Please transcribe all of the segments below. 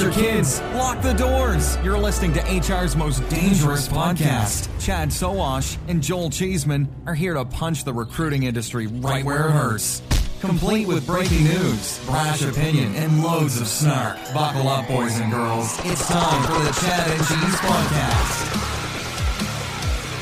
Your kids. Lock the doors. You're listening to HR's most dangerous podcast. Chad Sowash and Joel Cheesman are here to punch the recruiting industry right where it hurts. Complete with breaking news, brash opinion, and loads of snark. Buckle up, boys and girls. It's time for the Chad and Cheese Podcast.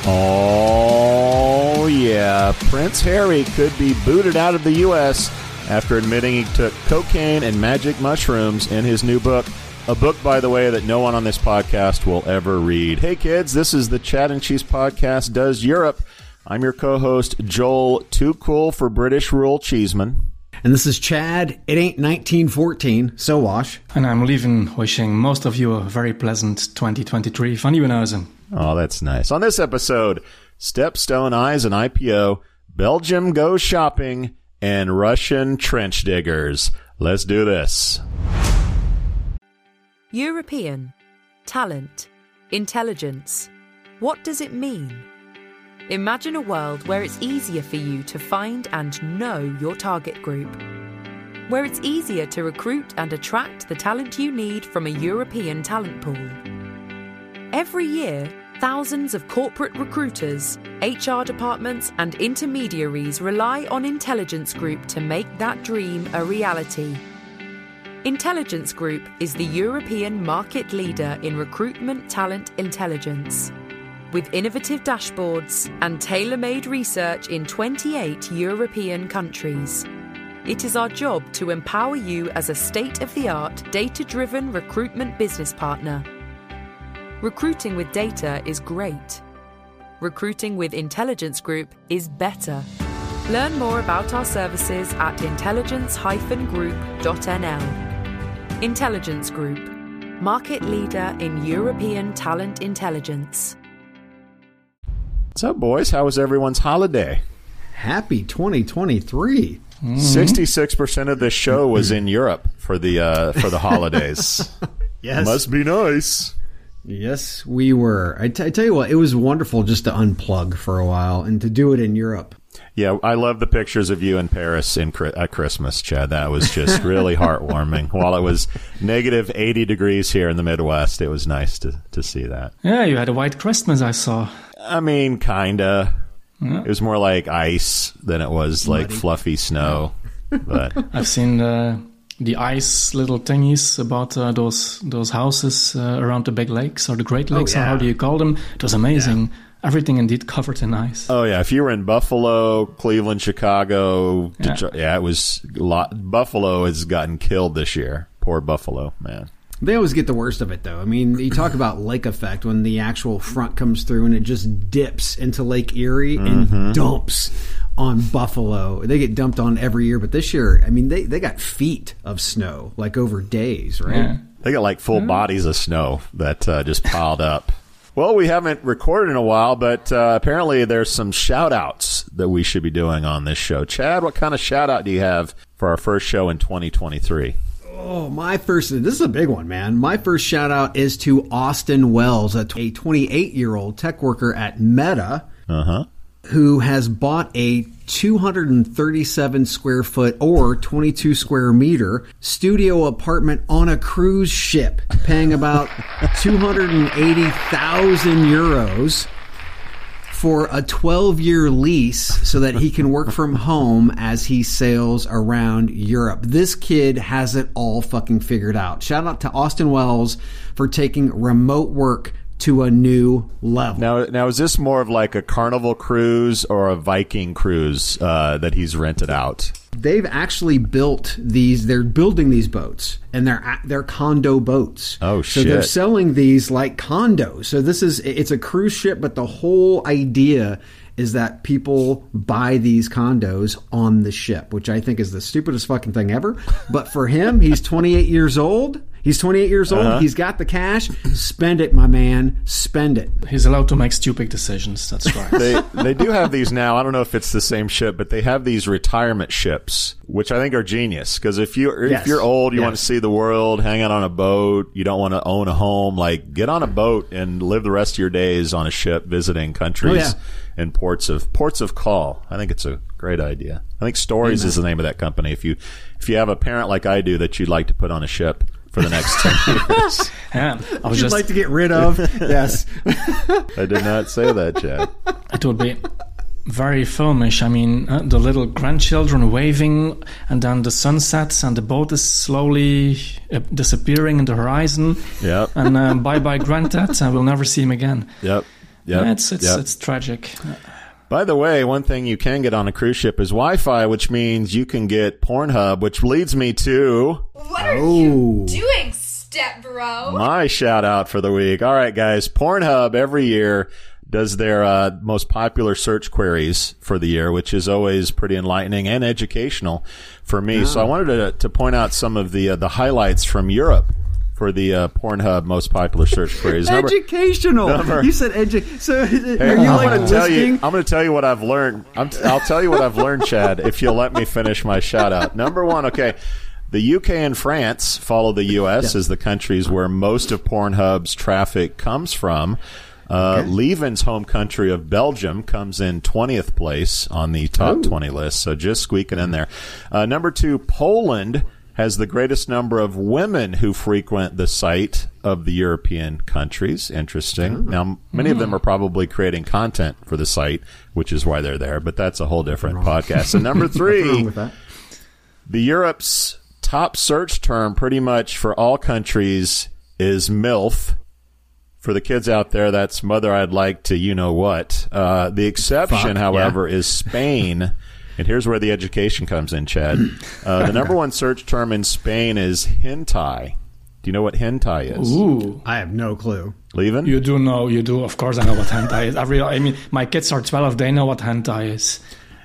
Oh, yeah. Prince Harry could be booted out of the U.S. after admitting he took cocaine and magic mushrooms in his new book. A book, by the way, that no one on this podcast will ever read. Hey, kids, this is the Chad and Cheese Podcast Does Europe. I'm your co host, Joel, too cool for British rule Cheesman. And this is Chad. It ain't 1914, Sowash. And I'm Lieven wishing most of you a very pleasant 2023 van Nieuwenhuizen. Oh, that's nice. On this episode, Stepstone Eyes and IPO, Belgium goes shopping, and Russian trench diggers. Let's do this. European, talent, intelligence. What does it mean? Imagine a world where it's easier for you to find and know your target group. Where it's easier to recruit and attract the talent you need from a European talent pool. Every year, thousands of corporate recruiters, HR departments, and intermediaries rely on Intelligence Group to make that dream a reality. Intelligence Group is the European market leader in recruitment talent intelligence. With innovative dashboards and tailor made research in 28 European countries. It is our job to empower you as a state of the art, data driven recruitment business partner. Recruiting with data is great. Recruiting with Intelligence Group is better. Learn more about our services at intelligence-group.nl. Intelligence Group, market leader in European talent intelligence. What's up, boys? How was everyone's holiday? Happy 2023. 66% of this show was in Europe for the uh, for the holidays. Yes. Must be nice. Yes, we were. I, t- I tell you what, it was wonderful just to unplug for a while and to do it in Europe. Yeah, I love the pictures of you in Paris in at Christmas, Chad. That was just really heartwarming. While it was negative 80 degrees here in the Midwest, it was nice to, to see that. Yeah, you had a white Christmas, I saw. I mean, kinda. It was more like ice than it was like fluffy snow. But I've seen uh, the ice little thingies about uh, those those houses uh, around the big lakes or the Great Lakes, or yeah. how do you call them? It was amazing. Everything indeed covered in ice. oh yeah, if you were in Buffalo, Cleveland, Chicago, Yeah. Detroit, yeah, it was a lot. Buffalo has gotten killed this year. Poor Buffalo, man. They always get the worst of it, though. I mean, you talk about lake effect when the actual front comes through and it just dips into Lake Erie and dumps on Buffalo. They get dumped on every year, but this year, I mean, they, they got feet of snow, like over days, right? Yeah. They got like full bodies of snow that uh, just piled up. Well, we haven't recorded in a while, but uh, apparently there's some shout outs that we should be doing on this show. Chad, what kind of shout out do you have for our first show in 2023? Oh, my first, this is a big one, man. My first shout out is to Austin Wells, a 28 year old tech worker at Meta. Uh huh. who has bought a 237 square foot or 22 square meter studio apartment on a cruise ship, paying about 280,000 euros for a 12 year lease so that he can work from home as he sails around Europe. This kid has it all fucking figured out. Shout out to Austin Wells for taking remote work to a new level. Now, now is this more of like a carnival cruise or a Viking cruise uh, that he's rented out? they've actually built these they're building these boats and they're they're condo boats Oh, shit! so they're selling these like condos so this is it's a cruise ship but the whole idea is that people buy these condos on the ship which i think is the stupidest fucking thing ever but for him he's 28 years old He's 28 years old. Uh-huh. He's got the cash. Spend it, my man. Spend it. He's allowed to make stupid decisions. That's right. they they do have these now. I don't know if it's the same ship, but they have these retirement ships, which I think are genius. Because if you if Yes. you're old, you want to see the world, hang out on a boat, you don't want to own a home, like get on a boat and live the rest of your days on a ship, visiting countries Oh, yeah. and ports of ports of call. I think it's a great idea. I think Stories is the name of that company. If you if you have a parent like I do that you'd like to put on a ship for the next ten years, yeah, I was You'd just. like to get rid of. yes. I did not say that, Chad. it would be very filmish. I mean, uh, the little grandchildren waving, and then the sun sets, and the boat is slowly uh, disappearing in the horizon. Yeah. And uh, bye bye, granddad, and we'll never see him again. yep, yep. Yeah, it's it's yep. it's tragic. By the way, one thing you can get on a cruise ship is Wi-Fi, which means you can get Pornhub, which leads me to What are Oh. you doing, step bro? my shout out for the week. All right, guys, Pornhub every year does their uh, most popular search queries for the year, which is always pretty enlightening and educational for me. So I wanted to, to point out some of the uh, the highlights from Europe for the uh, Pornhub most popular search phrase. Number- Educational. number- You said edu. So Hey, are you I'm like going to tell you. I'm going to tell you what I've learned. T- I'll tell you what I've learned, Chad. If you'll let me finish my shout out. Number one, okay. The UK and France follow the US as the countries where most of Pornhub's traffic comes from. Uh, Lieven's home country of Belgium comes in 20th place on the top 20 list, so just squeaking in there. Uh, number two, Poland has the greatest number of women who frequent the site of the European countries. Interesting. Now, m- many of them are probably creating content for the site, which is why they're there, but that's a whole different podcast. And number three, the Europe's top search term pretty much for all countries is MILF. For the kids out there, that's mother I'd like to you know what. Uh, the exception, Fuck, however, is Spain. And here's where the education comes in, Chad. Uh, the number one search term in Spain is hentai. Do you know what hentai is? Ooh, I have no clue. Lieven? you do know, you do. Of course, I know what hentai is. I really, I mean, my kids are twelve; they know what hentai is.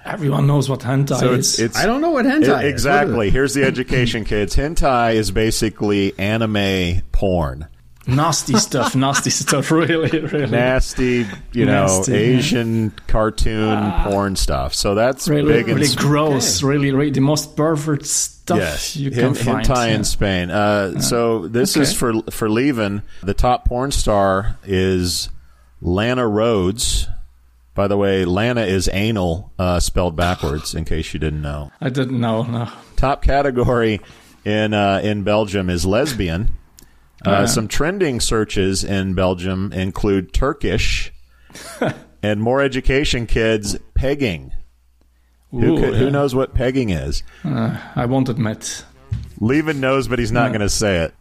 Everyone knows what hentai so is. it's, it's I don't know what hentai It- is. What is exactly. Here's the education, kids. Hentai is basically anime porn. Nasty stuff, nasty stuff. Really, really, Nasty, you know, Nasty, yeah. Asian cartoon porn stuff. So that's really, big in really Sp- gross. Really, really, the most pervert stuff Yes, you Hen- can find. hentai yeah. in Spain. Uh, so this is for for Lieven. The top porn star is Lana Rhoades. By the way, Lana is anal uh, spelled backwards. In case you didn't know. I didn't know. No. Top category in uh, in Belgium is lesbian. Uh. Some trending searches in Belgium include Turkish and more education kids pegging. Who, Ooh, could, who knows what pegging is? I won't admit. Lieven knows, but he's not going to say it.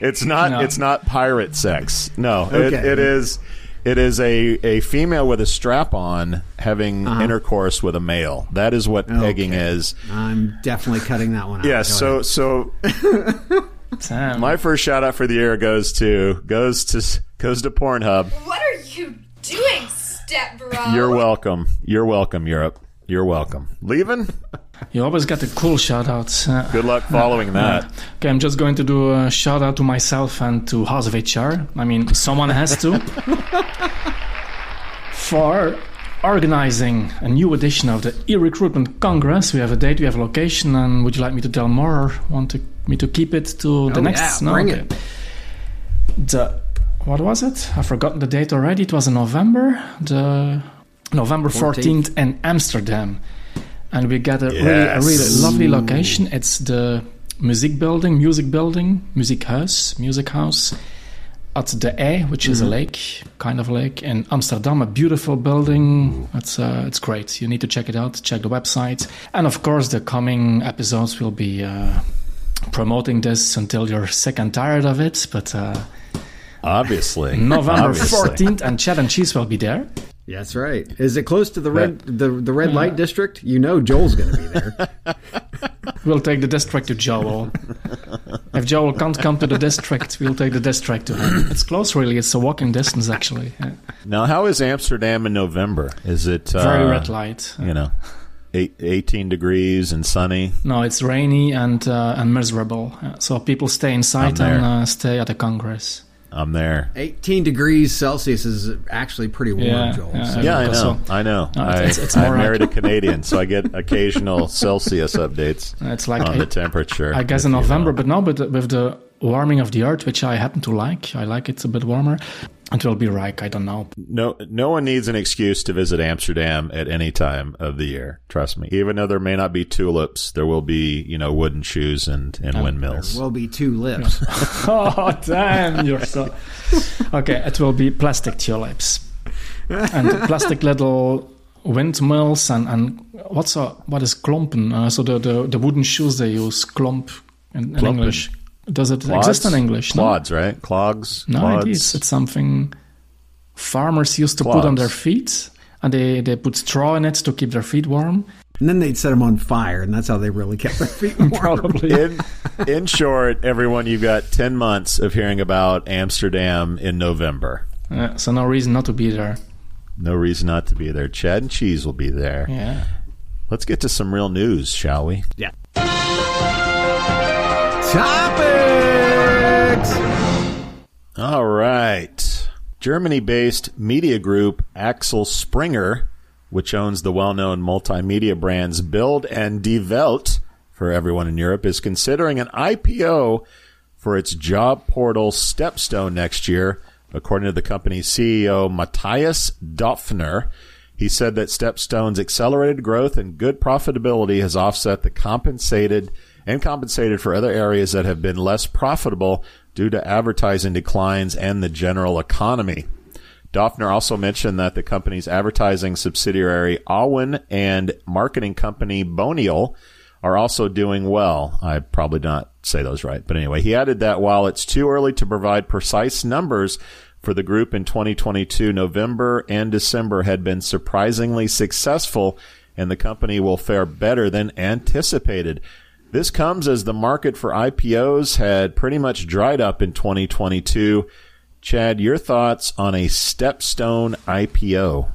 It's not. No. It's not pirate sex. No, it, it is. It is a, a female with a strap on having Uh-huh. intercourse with a male. That is what pegging Okay. is. I'm definitely cutting that one out. Yes. Go So ahead. so Damn. my first shout out for the year goes to goes to goes to Pornhub. What are you doing, step bro? You're welcome. You're welcome, Europe. You're welcome. Lieven. You always get the cool shout outs. Uh, Good luck following that. Okay, I'm just going to do a shout out to myself and to House of HR. I mean, someone has to. For organizing a new edition of the e-recruitment congress. We have a date, we have a location, and would you like me to tell more or want to, me to keep it to the Oh, next? yeah, bring it. The what was it? I've forgotten the date already. It was in November. The November 14th, in Amsterdam. And we got a really, a really lovely location. It's the music building, music building, music house, music house at the A, which is a lake, kind of a lake in Amsterdam. A beautiful building. It's uh, it's great. You need to check it out. Check the website, and of course, the coming episodes will be uh, promoting this until you're sick and tired of it. But uh, Obviously. November 14th, and Chad and Cheese will be there. That's right. Is it close to the red the the red light district? You know Joel's going to be there. We'll take the district to Joel. if Joel can't come to the district, we'll take the district to him. It's close, really. It's a walking distance, actually. Yeah. Now, how is Amsterdam in November? Is it uh, Very red light. You know, Eight, 18 degrees and sunny. No, it's rainy and uh, and miserable. Uh, So people stay inside and uh, stay at the Congress. I'm there. 18 degrees Celsius is actually pretty warm, Yeah, Joel. yeah, So- Yeah, I know. So- I know. No, I, it's- it's I more like- married a Canadian, so I get occasional Celsius updates It's like on the temperature. I guess if in you November, will. but no, but with the warming of the earth, which I happen to like, I like it's a bit warmer. It will be right. I don't know. no, no one needs an excuse to visit Amsterdam at any time of the year. Trust me. Even though there may not be tulips, there will be, you know, wooden shoes and, and windmills. There will be two lips. oh damn, you're so. Okay, it will be plastic tulips and plastic little windmills and and what's a what is klompen? Uh, so the, the the wooden shoes they use klomp in, in English. Does it Clods? exist in English? No? Clods, right? Clogs. No, clods. it is. It's something farmers used to put on their feet, and they, they put straw in it to keep their feet warm. and then they'd set them on fire, and that's how they really kept their feet warm. Probably. in in short, everyone, you've got ten months of hearing about Amsterdam in November. Uh, so no reason not to be there. No reason not to be there. Chad and Cheese will be there. Yeah. Let's get to some real news, shall we? Yeah. Topics. All right. Germany based media group Axel Springer, which owns the well known multimedia brands Bild and Die Welt for everyone in Europe, is considering an IPO for its job portal Stepstone next year, according to the company's CEO Matthias Dopfner. He said that Stepstone's accelerated growth and good profitability has offset the compensated and compensated for other areas that have been less profitable due to advertising declines and the general economy. Döpfner also mentioned that the company's advertising subsidiary Awin and marketing company Bonial are also doing well. I probably not say those right, but anyway, he added that while it's too early to provide precise numbers for the group in 2022, November and December had been surprisingly successful and the company will fare better than anticipated. This comes as the market for IPOs had pretty much dried up in 2022. Chad, your thoughts on a Stepstone IPO?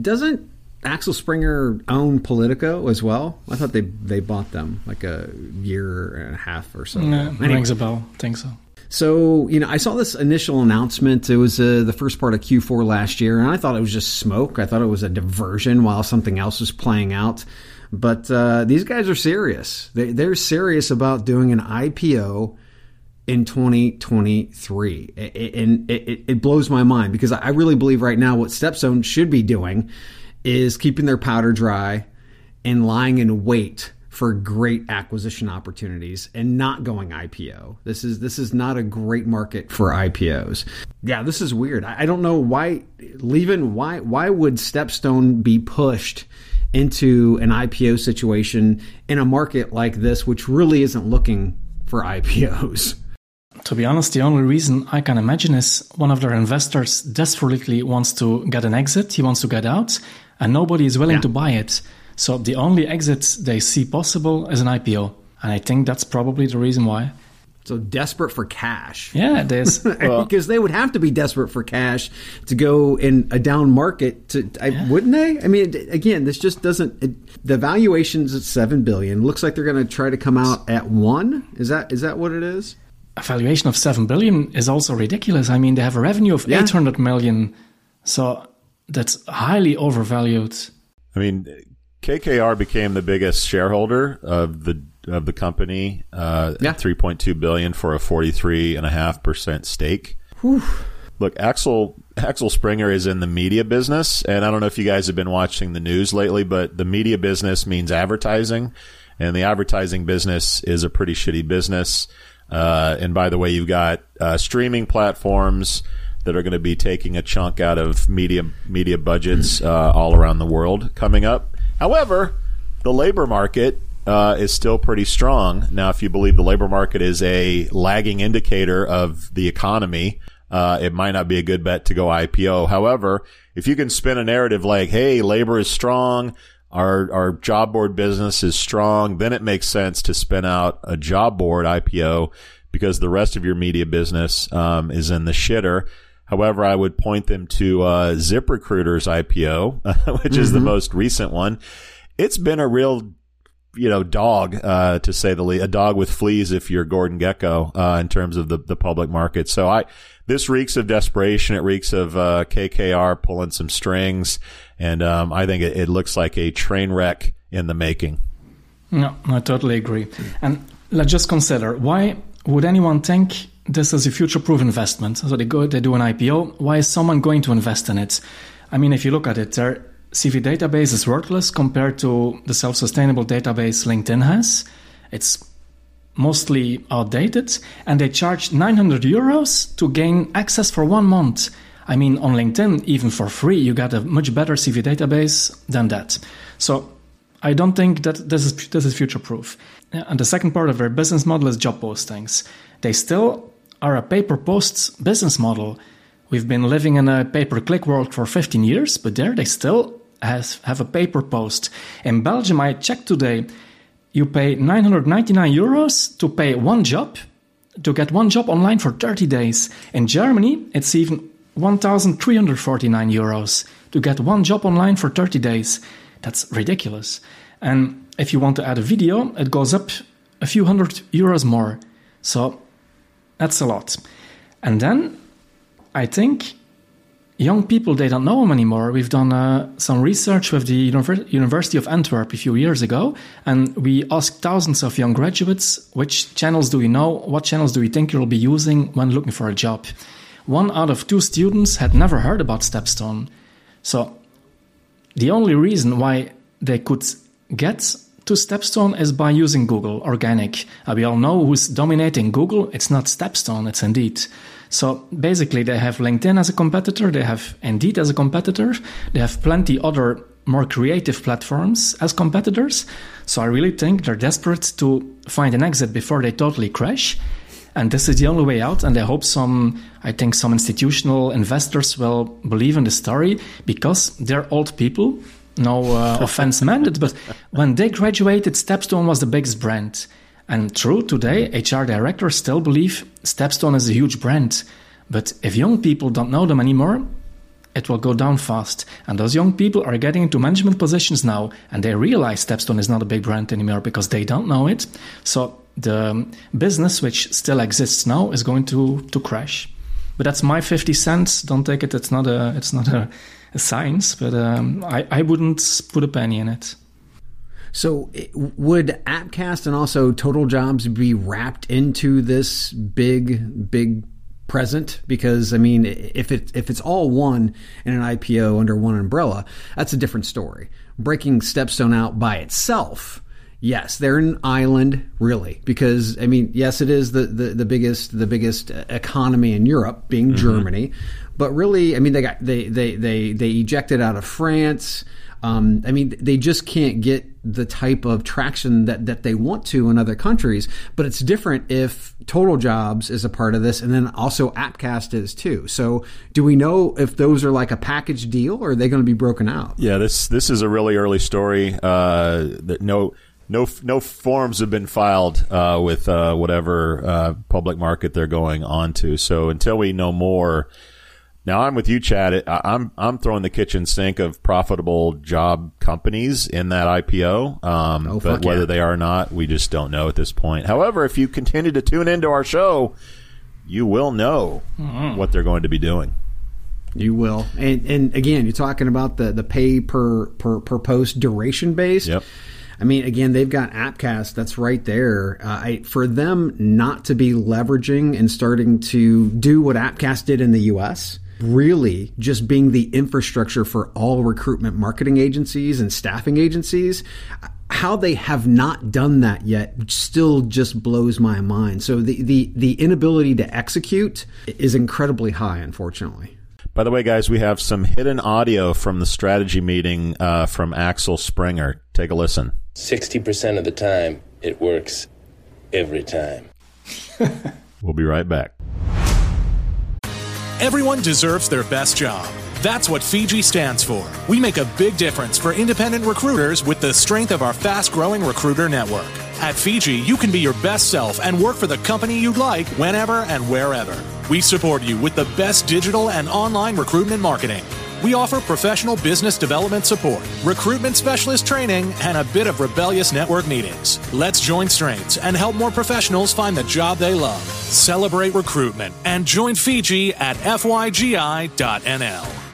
Doesn't Axel Springer own Politico as well? I thought they they bought them like a year and a half or so. ago. Yeah, Anyway. rings a bell. I Think so. So, you know, I saw this initial announcement. It was uh, the first part of Q4 last year, and I thought it was just smoke. I thought it was a diversion while something else was playing out. But uh, these guys are serious. They, they're serious about doing an IPO in 2023. I- I- And it, blows my mind because I really believe right now what Stepstone should be doing is keeping their powder dry and lying in wait for great acquisition opportunities and not going IPO. This is this is not a great market for IPOs. Yeah, this is weird. I, don't know why Lieven why why would Stepstone be pushed into an IPO situation in a market like this which really isn't looking for IPOs. To be honest, the only reason I can imagine is one of their investors desperately wants to get an exit. He wants to get out, and nobody is willing Yeah. to buy it. So the only exit they see possible is an IPO. And I think that's probably the reason why. So desperate for cash. Yeah, it is. because they would have to be desperate for cash to go in a down market to I, wouldn't they i mean again this just doesn't it, the valuations at 7 billion looks like they're going to try to come out at 1 is that is that what it is a valuation of 7 billion is also ridiculous. I mean, they have a revenue of Yeah. 800 million. So that's highly overvalued. I mean, KKR became the biggest shareholder of the of the company. Uh, Yeah. three point two billion for a forty three and a half percent stake. Look, Axel Axel Springer is in the media business, and I don't know if you guys have been watching the news lately, but the media business means advertising, and the advertising business is a pretty shitty business. Uh, and by the way, you've got uh, streaming platforms that are going to be taking a chunk out of media media budgets uh, all around the world coming up. However, the labor market uh, is still pretty strong. Now, if you believe the labor market is a lagging indicator of the economy, uh, it might not be a good bet to go IPO. However, if you can spin a narrative like, "Hey, labor is strong," our our job board business is strong, then it makes sense to spin out a job board IPO because the rest of your media business um, is in the shitter. However, I would point them to uh, ZipRecruiter's IPO, which is the most recent one. it's been a real you know, dog, uh, to say the least, a dog with fleas if you're Gordon Gekko uh, in terms of the, the public market. So I, this reeks of desperation. It reeks of, uh, KKR pulling some strings. And, um, I think it, it looks like a train wreck in the making. No, I totally agree. And let's just consider why would anyone think this is a future proof investment? So they go, they do an IPO. Why is someone going to invest in it? I mean, if you look at it, there CV database is worthless compared to the self sustainable database LinkedIn has. It's mostly outdated, and they charge 900 euros to gain access for one month. I mean, on LinkedIn, even for free, you get a much better CV database than that. So I don't think that this is this is future proof. And the second part of their business model is job postings. They still are a pay per posts business model. We've been living in a pay per click world for 15 years, but there they still has, have a paper post. In Belgium, I checked today, you pay 999 euros to pay one job, to get one job online for 30 days. In Germany, it's even 1,349 euros to get one job online for 30 days. That's ridiculous. And if you want to add a video, it goes up a few hundred euros more. So that's a lot. And then I think young people they don't know them anymore we've done uh, some research with the Univer- university of antwerp a few years ago and we asked thousands of young graduates which channels do you know what channels do you think you'll be using when looking for a job one out of two students had never heard about stepstone so the only reason why they could get to Stepstone is by using Google organic. Uh, we all know who's dominating Google. It's not Stepstone, it's Indeed. So basically, they have LinkedIn as a competitor, they have Indeed as a competitor, they have plenty other more creative platforms as competitors. So I really think they're desperate to find an exit before they totally crash. And this is the only way out. And I hope some, I think some institutional investors will believe in the story because they're old people no uh, offense meant, but when they graduated, Stepstone was the biggest brand. And true, today, HR directors still believe Stepstone is a huge brand. But if young people don't know them anymore, it will go down fast. And those young people are getting into management positions now, and they realize Stepstone is not a big brand anymore because they don't know it. So the business, which still exists now, is going to, to crash. But that's my 50 cents. Don't take it. It's not a, it's not a, a science, but um, I, I wouldn't put a penny in it. So, would Appcast and also Total Jobs be wrapped into this big, big present? Because I mean, if it if it's all one in an IPO under one umbrella, that's a different story. Breaking Stepstone out by itself. Yes, they're an island, really, because I mean, yes, it is the, the, the biggest the biggest economy in Europe, being mm-hmm. Germany, but really, I mean, they got they they they they ejected out of France. Um, I mean, they just can't get the type of traction that, that they want to in other countries. But it's different if Total Jobs is a part of this, and then also Appcast is too. So, do we know if those are like a package deal, or are they going to be broken out? Yeah, this this is a really early story. Uh, that no no no forms have been filed uh, with uh, whatever uh, public market they're going on to. So until we know more now I'm with you, Chad. I'm I'm throwing the kitchen sink of profitable job companies in that IPO. Um, oh, but whether yeah. they are or not, we just don't know at this point. However, if you continue to tune into our show, you will know mm-hmm. what they're going to be doing. You will, and and again, you're talking about the the pay per per per post duration base. Yep. I mean, again, they've got Appcast that's right there. Uh, I, for them not to be leveraging and starting to do what Appcast did in the U.S really just being the infrastructure for all recruitment marketing agencies and staffing agencies how they have not done that yet still just blows my mind. So the the the inability to execute is incredibly high unfortunately. By the way guys we have some hidden audio from the strategy meeting uh, from axel springer. Take a listen. 60% of the time it works every time. We'll be right back Everyone deserves their best job. That's what Fygi stands for. We make a big difference for independent recruiters with the strength of our fast growing recruiter network. At Fygi, you can be your best self and work for the company you'd like whenever and wherever. We support you with the best digital and online recruitment marketing. We offer professional business development support, recruitment specialist training, and a bit of rebellious network meetings. Let's join strengths and help more professionals find the job they love. Celebrate recruitment and join Fygi at fygi.nl.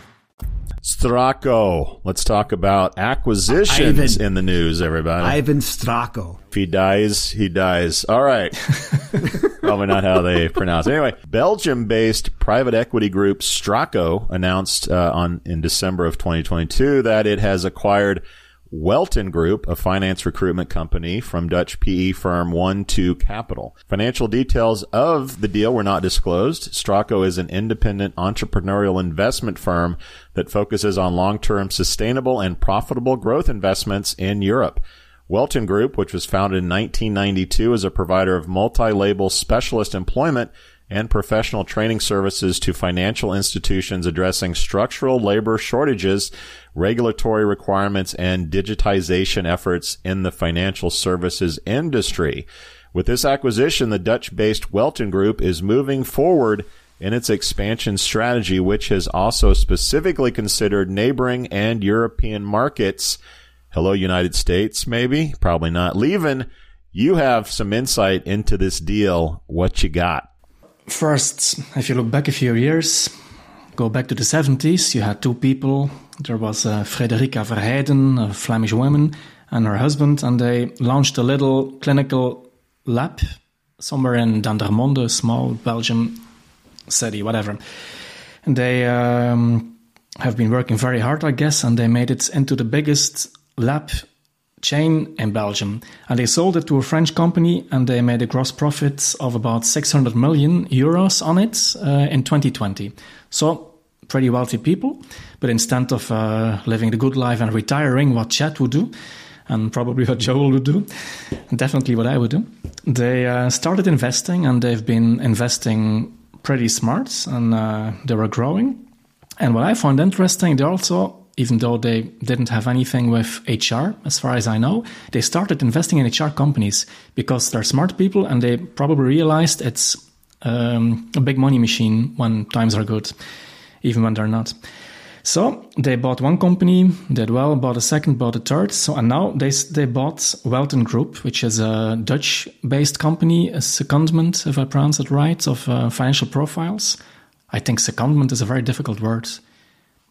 Stracco. Let's talk about acquisitions Ivan. in the news, everybody. Ivan Stracco. If he dies, he dies. All right. Probably not how they pronounce it. Anyway, Belgium-based private equity group Straco announced uh, on in December of 2022 that it has acquired Welton Group, a finance recruitment company from Dutch PE firm One Two Capital. Financial details of the deal were not disclosed. Straco is an independent entrepreneurial investment firm that focuses on long-term sustainable and profitable growth investments in Europe. Welton Group, which was founded in 1992, is a provider of multi-label specialist employment and professional training services to financial institutions addressing structural labor shortages, regulatory requirements, and digitization efforts in the financial services industry. With this acquisition, the Dutch-based Welton Group is moving forward in its expansion strategy, which has also specifically considered neighboring and European markets. Hello, United States, maybe? Probably not. Lieven, you have some insight into this deal. What you got? First, if you look back a few years, go back to the 70s, you had two people. There was uh, Frederica Verheiden, a Flemish woman, and her husband, and they launched a little clinical lab somewhere in Dendermonde, a small Belgium city, whatever. And they um, have been working very hard, I guess, and they made it into the biggest lab chain in Belgium. And they sold it to a French company and they made a gross profit of about 600 million euros on it uh, in 2020. So, pretty wealthy people. But instead of uh, living the good life and retiring, what Chad would do, and probably what Joel would do, and definitely what I would do, they uh, started investing and they've been investing pretty smart and uh, they were growing. And what I found interesting, they also even though they didn't have anything with HR, as far as I know, they started investing in HR companies because they're smart people and they probably realized it's um, a big money machine when times are good, even when they're not. So they bought one company, did well, bought a second, bought a third. So and now they they bought Welton Group, which is a Dutch-based company, a secondment, if I pronounce it right, of uh, financial profiles. I think secondment is a very difficult word,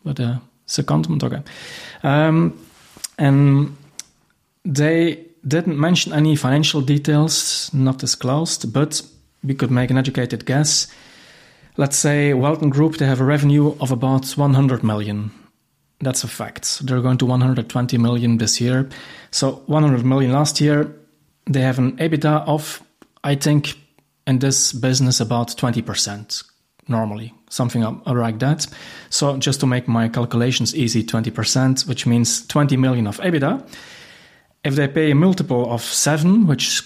but uh, secondment, okay. Um, and they didn't mention any financial details, not disclosed, but we could make an educated guess. Let's say Welton Group, they have a revenue of about 100 million. That's a fact. They're going to 120 million this year. So 100 million last year. They have an EBITDA of, I think, in this business about 20% normally, something like that. So just to make my calculations easy, 20%, which means 20 million of EBITDA. If they pay a multiple of seven, which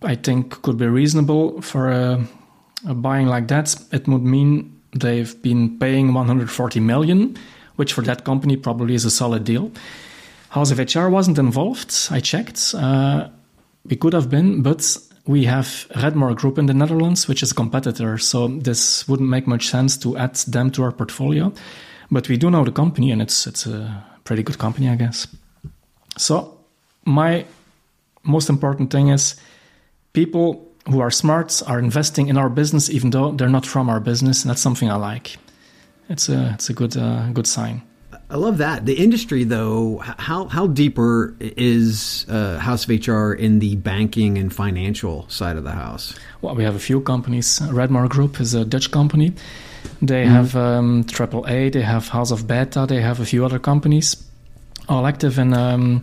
I think could be reasonable for a, buying like that, it would mean they've been paying 140 million, which for that company probably is a solid deal. House of HR wasn't involved. I checked. Uh, we could have been, but we have Redmore Group in the Netherlands, which is a competitor. So this wouldn't make much sense to add them to our portfolio. But we do know the company, and it's it's a pretty good company, I guess. So my most important thing is people who are smart are investing in our business, even though they're not from our business, and that's something I like. It's a it's a good uh, good sign. I love that. The industry, though, how how deeper is uh, House of HR in the banking and financial side of the house? Well, we have a few companies. Redmore Group is a Dutch company. They mm-hmm. have um, AAA. They have House of Beta. They have a few other companies, all active in. Um,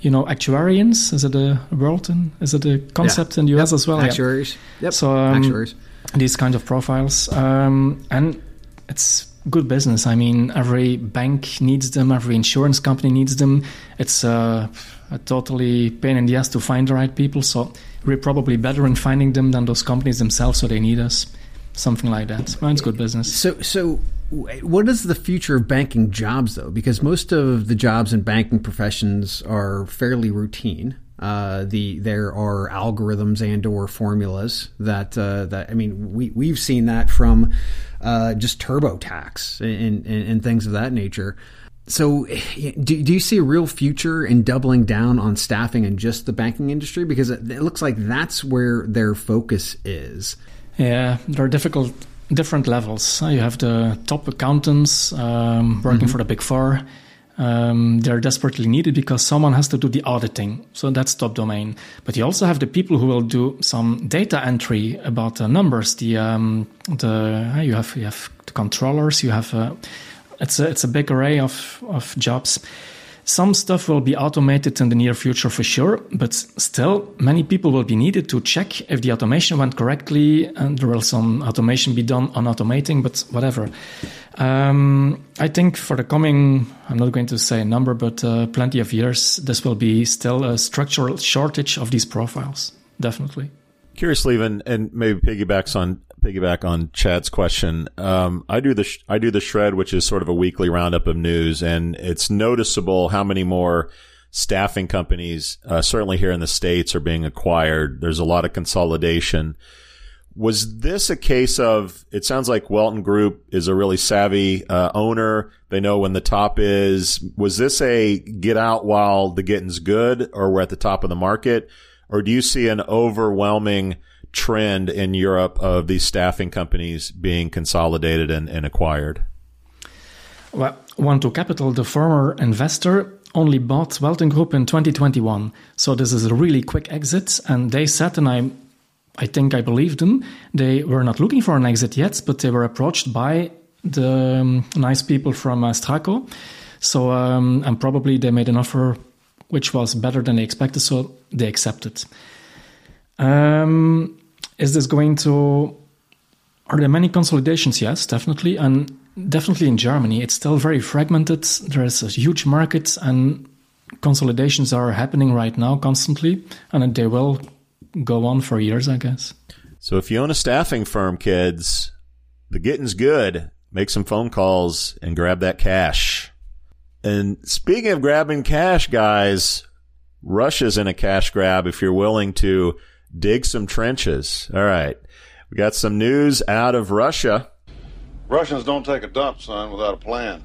you know, actuarians. Is it a word? In, is it a concept yeah. in the US yep. as well? Actuaries. Yeah. Yep. So um, actuaries. These kind of profiles, um, and it's good business. I mean, every bank needs them, every insurance company needs them. It's uh, a totally pain in the ass to find the right people. So we're probably better in finding them than those companies themselves. So they need us, something like that. Well, it's good business. So, so what is the future of banking jobs though? Because most of the jobs in banking professions are fairly routine. Uh, the there are algorithms and or formulas that uh, that I mean we we've seen that from uh, just TurboTax and, and and things of that nature. So, do, do you see a real future in doubling down on staffing in just the banking industry? Because it, it looks like that's where their focus is. Yeah, there are difficult different levels. You have the top accountants um, working Mhm. for the big four. Um, they're desperately needed because someone has to do the auditing. So that's top domain. But you also have the people who will do some data entry about the numbers. The um, the uh, you have you have the controllers. You have uh, it's a it's a big array of of jobs. Some stuff will be automated in the near future for sure, but still, many people will be needed to check if the automation went correctly, and there will some automation be done on automating, but whatever. Um, I think for the coming, I'm not going to say a number, but uh, plenty of years, this will be still a structural shortage of these profiles, definitely. Curious, Lieven, and maybe piggybacks on piggyback on Chad's question. Um, I do the sh- I do the shred, which is sort of a weekly roundup of news, and it's noticeable how many more staffing companies, uh, certainly here in the states, are being acquired. There's a lot of consolidation. Was this a case of? It sounds like Welton Group is a really savvy uh, owner. They know when the top is. Was this a get out while the getting's good, or we're at the top of the market? or do you see an overwhelming trend in Europe of these staffing companies being consolidated and, and acquired? Well, to Capital, the former investor, only bought Welton Group in 2021. So this is a really quick exit. And they said, and I, I think I believe them, they were not looking for an exit yet, but they were approached by the um, nice people from uh, Straco. So, um, and probably they made an offer which was better than they expected, so they accepted. Um, is this going to? Are there many consolidations? Yes, definitely, and definitely in Germany, it's still very fragmented. There is a huge market, and consolidations are happening right now constantly, and they will go on for years, I guess. So if you own a staffing firm, kids, the getting's good. Make some phone calls and grab that cash. And speaking of grabbing cash, guys, Russia's in a cash grab if you're willing to dig some trenches. All right. We got some news out of Russia. Russians don't take a dump, son, without a plan.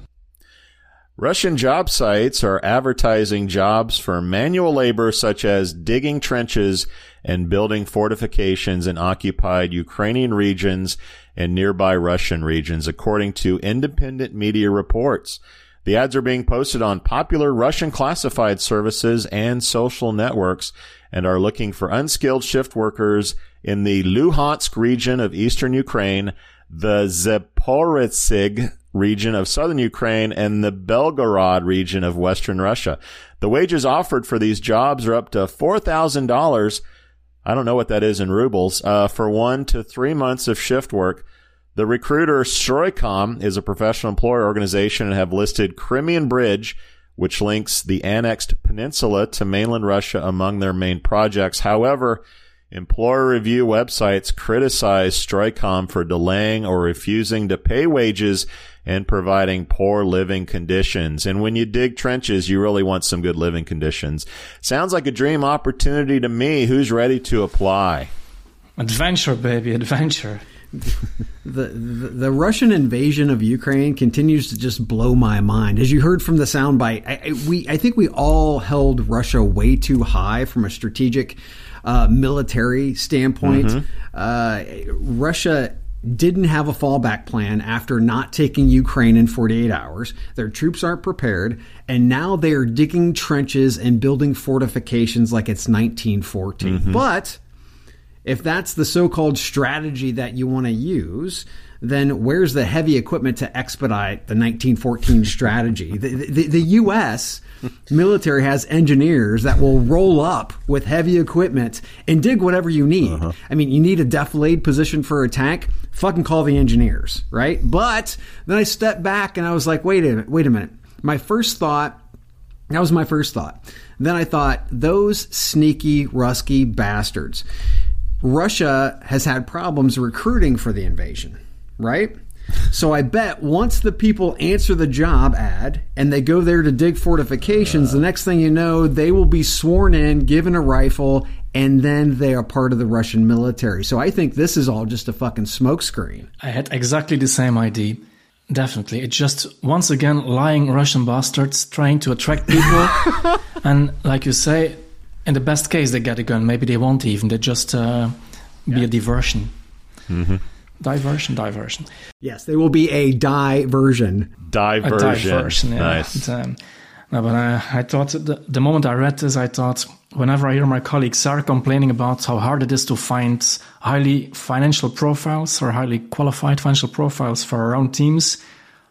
Russian job sites are advertising jobs for manual labor such as digging trenches and building fortifications in occupied Ukrainian regions and nearby Russian regions, according to independent media reports. The ads are being posted on popular Russian classified services and social networks and are looking for unskilled shift workers in the Luhansk region of eastern Ukraine, the Zaporizhzhia region of southern Ukraine, and the Belgorod region of western Russia. The wages offered for these jobs are up to $4,000. I don't know what that is in rubles, uh, for one to three months of shift work. The recruiter Stroycom is a professional employer organization and have listed Crimean Bridge, which links the annexed peninsula to mainland Russia among their main projects. However, employer review websites criticize Stroycom for delaying or refusing to pay wages and providing poor living conditions. And when you dig trenches, you really want some good living conditions. Sounds like a dream opportunity to me. Who's ready to apply? Adventure, baby, adventure. The, the the Russian invasion of Ukraine continues to just blow my mind. As you heard from the soundbite, I, I, we I think we all held Russia way too high from a strategic uh, military standpoint. Mhm. Uh, Russia didn't have a fallback plan after not taking Ukraine in 48 hours. Their troops aren't prepared, and now they are digging trenches and building fortifications like it's 1914. Mhm. But if that's the so-called strategy that you want to use, then where's the heavy equipment to expedite the 1914 strategy? The, the, the U.S. military has engineers that will roll up with heavy equipment and dig whatever you need. Uh-huh. I mean, you need a defilade position for a tank. Fucking call the engineers, right? But then I stepped back and I was like, wait a minute, wait a minute. My first thought that was my first thought. Then I thought, those sneaky, rusky bastards. Russia has had problems recruiting for the invasion, right? So I bet once the people answer the job ad and they go there to dig fortifications, the next thing you know, they will be sworn in, given a rifle, and then they are part of the Russian military. So I think this is all just a fucking smokescreen. I had exactly the same idea. Definitely. It's just, once again, lying Russian bastards trying to attract people. and like you say, in the best case, they get a gun. Maybe they won't even. They just uh, be a diversion. Mm-hmm. Diversion, diversion. Yes, they will be a diversion. Diversion. A diversion, yeah. Nice. But, um, no, but uh, I thought, the, the moment I read this, I thought, whenever I hear my colleagues are complaining about how hard it is to find highly financial profiles or highly qualified financial profiles for our own teams,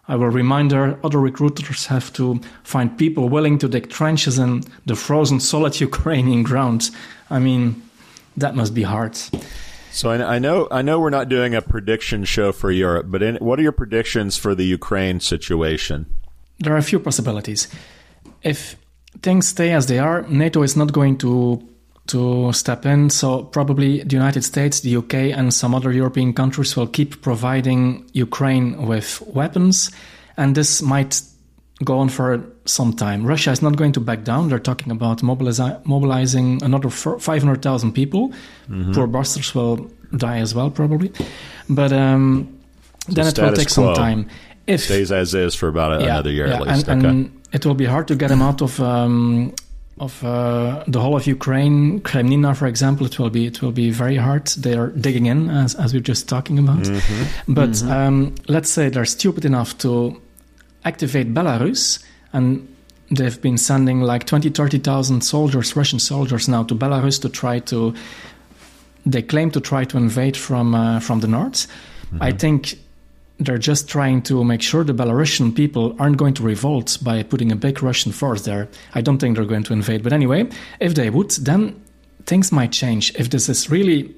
I will remind our other recruiters have to find people willing to dig trenches in the frozen, solid Ukrainian ground. I mean, that must be hard. So I, I know I know we're not doing a prediction show for Europe, but in, what are your predictions for the Ukraine situation? There are a few possibilities. If things stay as they are, NATO is not going to to step in. So probably the United States, the UK, and some other European countries will keep providing Ukraine with weapons, and this might go on for some time. Russia is not going to back down. They're talking about mobilizi- mobilizing another 500,000 people. Mhm. Poor bastards will die as well, probably. But um, So then it will take some time. If stays as is for about a, another year yeah, at least. And, okay. and it will be hard to get them out of um, of uh, the whole of Ukraine, Kreminna, for example. It will be it will be very hard. They are digging in, as as we we're just talking about. Mhm. But Mhm. Um, let's say they're stupid enough to activate Belarus, and they've been sending like 20, 30,000 soldiers, Russian soldiers, now to Belarus to try to. They claim to try to invade from uh, from the north. I think they're just trying to make sure the Belarusian people aren't going to revolt by putting a big Russian force there. I don't think they're going to invade. But anyway, if they would, then things might change. If this is really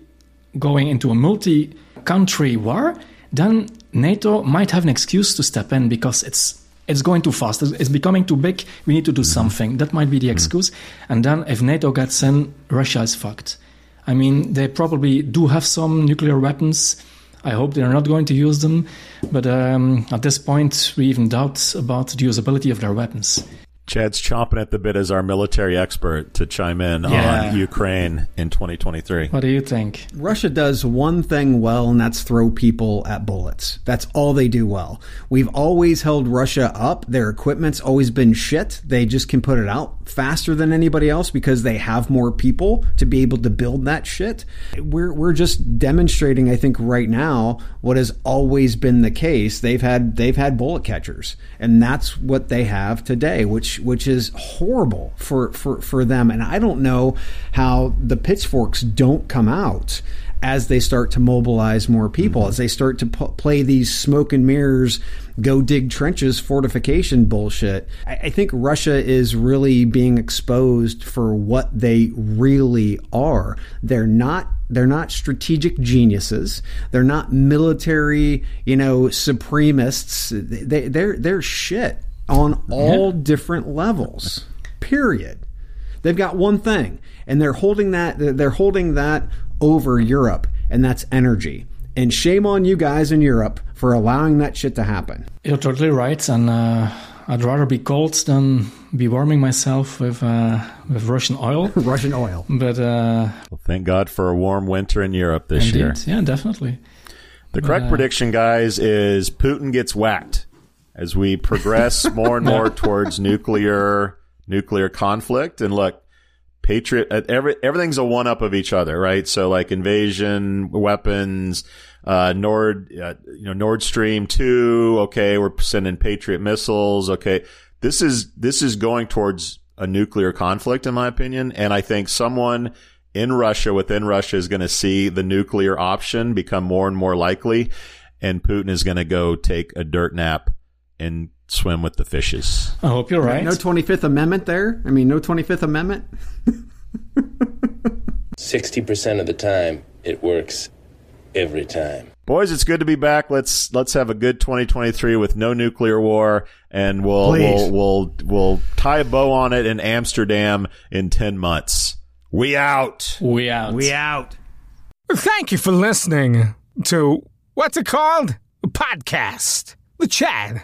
going into a multi country war, then NATO might have an excuse to step in because it's it's going too fast. It's it's becoming too big. We need to do something. That might be the excuse. And then if NATO gets in, Russia is fucked. I mean, they probably do have some nuclear weapons. I hope they're not going to use them. But um, at this point, we even doubt about the usability of their weapons. Chad's chomping at the bit as our military expert to chime in Yeah. on Ukraine in 2023. What do you think? Russia does one thing well, and that's throw people at bullets. That's all they do well. We've always held Russia up. Their equipment's always been shit. They just can put it out faster than anybody else because they have more people to be able to build that shit. We're, we're just demonstrating, I think, right now what has always been the case. They've had they've had bullet catchers, and that's what they have today, which which is horrible for for for them. And I don't know how the pitchforks don't come out as they start to mobilize more people, mm-hmm. as they start to p- play these smoke and mirrors, go dig trenches, fortification bullshit. I, I think Russia is really being exposed for what they really are. They're not. They're not strategic geniuses. They're not military, you know, supremists. They, they're they're shit on all different levels. Period. They've got one thing, and they're holding that they're holding that over Europe, and that's energy. And shame on you guys in Europe for allowing that shit to happen. You're totally right, and uh, I'd rather be cold than be warming myself with uh, with Russian oil. Russian oil. But uh, Well, thank God for a warm winter in Europe this indeed, year. yeah, definitely. The But, correct uh, prediction, guys, is Putin gets whacked as we progress more and more towards nuclear nuclear conflict. And look, Patriot, uh, every, everything's a one up of each other, right? So like invasion weapons, uh, Nord, uh, you know, Nord Stream two. Okay, we're sending Patriot missiles. Okay, this is this is going towards a nuclear conflict, in my opinion. And I think someone in Russia, within Russia, is going to see the nuclear option become more and more likely, and Putin is going to go take a dirt nap and swim with the fishes. I hope you're right. No 25th Amendment there? I mean, no 25th Amendment? 60% of the time, it works every time. Boys, it's good to be back. Let's let's have a good 2023 with no nuclear war, and we'll Please. we'll we'll we'll tie a bow on it in Amsterdam in 10 months. We out. We out. We out. Thank you for listening to what's it called? a podcast. The Chad,